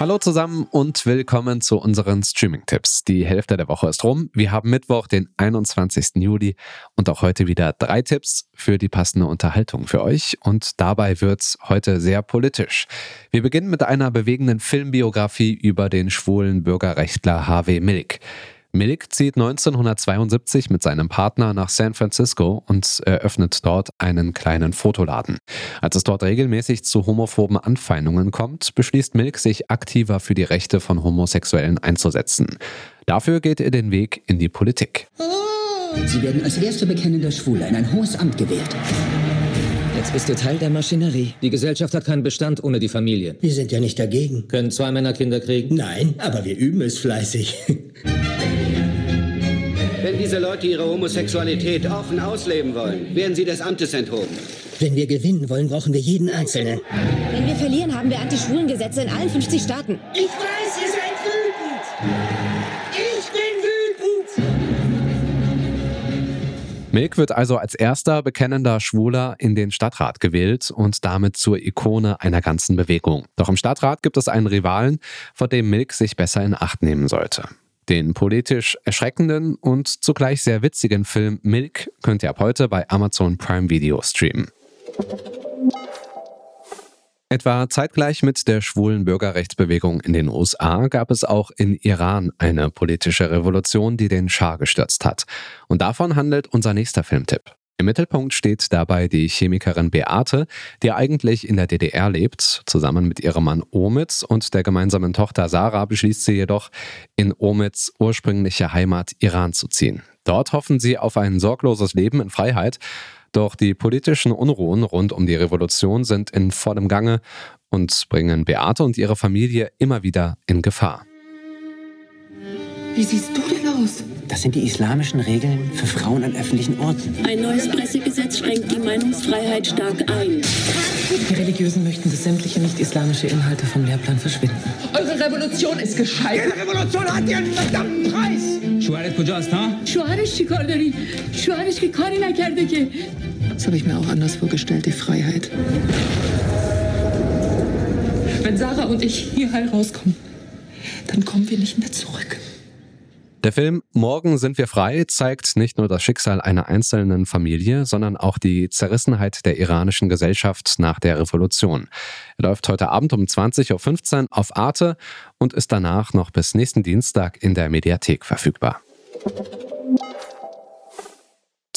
Hallo zusammen und willkommen zu unseren Streaming-Tipps. Die Hälfte der Woche ist rum. Wir haben Mittwoch, den 21. Juli und auch heute wieder drei Tipps für die passende Unterhaltung für euch. Und dabei wird's heute sehr politisch. Wir beginnen mit einer bewegenden Filmbiografie über den schwulen Bürgerrechtler Harvey Milk. Milk zieht 1972 mit seinem Partner nach San Francisco und eröffnet dort einen kleinen Fotoladen. Als es dort regelmäßig zu homophoben Anfeindungen kommt, beschließt Milk, sich aktiver für die Rechte von Homosexuellen einzusetzen. Dafür geht er den Weg in die Politik. Sie werden als erster bekennender Schwuler in ein hohes Amt gewählt. Jetzt bist du Teil der Maschinerie. Die Gesellschaft hat keinen Bestand ohne die Familie. Wir sind ja nicht dagegen. Können zwei Männer Kinder kriegen? Nein, aber wir üben es fleißig. Wenn diese Leute ihre Homosexualität offen ausleben wollen, werden sie des Amtes enthoben. Wenn wir gewinnen wollen, brauchen wir jeden Einzelnen. Wenn wir verlieren, haben wir Anti-Schwulen-Gesetze in allen 50 Staaten. Ich weiß, ihr seid wütend. Ich bin wütend. Milk wird also als erster bekennender Schwuler in den Stadtrat gewählt und damit zur Ikone einer ganzen Bewegung. Doch im Stadtrat gibt es einen Rivalen, vor dem Milk sich besser in Acht nehmen sollte. Den politisch erschreckenden und zugleich sehr witzigen Film Milk könnt ihr ab heute bei Amazon Prime Video streamen. Etwa zeitgleich mit der schwulen Bürgerrechtsbewegung in den USA gab es auch in Iran eine politische Revolution, die den Schah gestürzt hat. Und davon handelt unser nächster Filmtipp. Im Mittelpunkt steht dabei die Chemikerin Beate, die eigentlich in der DDR lebt. Zusammen mit ihrem Mann Omid und der gemeinsamen Tochter Sarah beschließt sie jedoch, in Omids ursprüngliche Heimat Iran zu ziehen. Dort hoffen sie auf ein sorgloses Leben in Freiheit. Doch die politischen Unruhen rund um die Revolution sind in vollem Gange und bringen Beate und ihre Familie immer wieder in Gefahr. Wie siehst du denn aus? Das sind die islamischen Regeln für Frauen an öffentlichen Orten. Ein neues Pressegesetz schränkt die Meinungsfreiheit stark ein. Die Religiösen möchten, dass sämtliche nicht-islamische Inhalte vom Lehrplan verschwinden. Eure Revolution ist gescheitert. Jede Revolution hat ihren verdammten Preis. Schuaret kujast, ha? Schuaret chikardari. Schuaret chikari nakerde. Das habe ich mir auch anders vorgestellt, die Freiheit. Wenn Sarah und ich hier heil rauskommen, dann kommen wir nicht mehr zurück. Der Film Morgen sind wir frei zeigt nicht nur das Schicksal einer einzelnen Familie, sondern auch die Zerrissenheit der iranischen Gesellschaft nach der Revolution. Er läuft heute Abend um 20.15 Uhr auf Arte und ist danach noch bis nächsten Dienstag in der Mediathek verfügbar.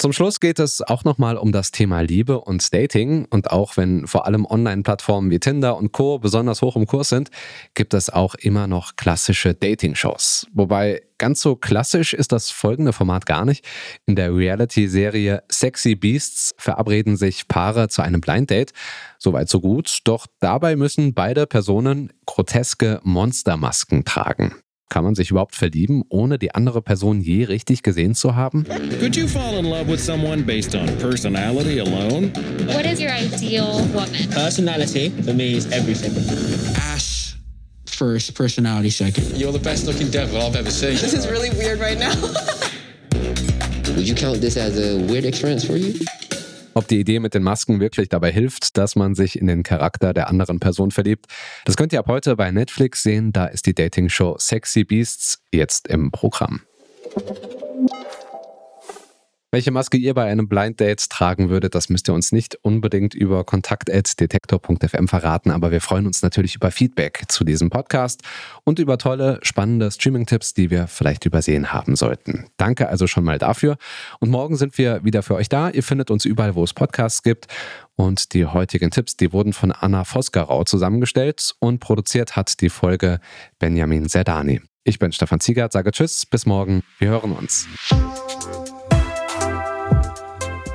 Zum Schluss geht es auch nochmal um das Thema Liebe und Dating. Und auch wenn vor allem Online-Plattformen wie Tinder und Co. besonders hoch im Kurs sind, gibt es auch immer noch klassische Dating-Shows. Wobei ganz so klassisch ist das folgende Format gar nicht. In der Reality-Serie Sexy Beasts verabreden sich Paare zu einem Blind Date. Soweit so gut. Doch dabei müssen beide Personen groteske Monstermasken tragen. Kann man sich überhaupt verlieben, ohne die andere Person je richtig gesehen zu haben? Could you fall in love with someone based on personality alone? What is your ideal woman? Personality for me is everything. Ass first, personality second. You're the best looking devil I've ever seen. This is really weird right now. Would you count this as a weird experience for you? Ob die Idee mit den Masken wirklich dabei hilft, dass man sich in den Charakter der anderen Person verliebt, das könnt ihr ab heute bei Netflix sehen. Da ist die Dating-Show Sexy Beasts jetzt im Programm. Welche Maske ihr bei einem Blind Date tragen würdet, das müsst ihr uns nicht unbedingt über kontakt.detektor.fm verraten, aber wir freuen uns natürlich über Feedback zu diesem Podcast und über tolle, spannende Streaming-Tipps, die wir vielleicht übersehen haben sollten. Danke also schon mal dafür. Und morgen sind wir wieder für euch da. Ihr findet uns überall, wo es Podcasts gibt. Und die heutigen Tipps, die wurden von Anna Vosgerau zusammengestellt und produziert hat die Folge Benjamin Zerdani. Ich bin Stefan Ziegert, sage Tschüss, bis morgen. Wir hören uns.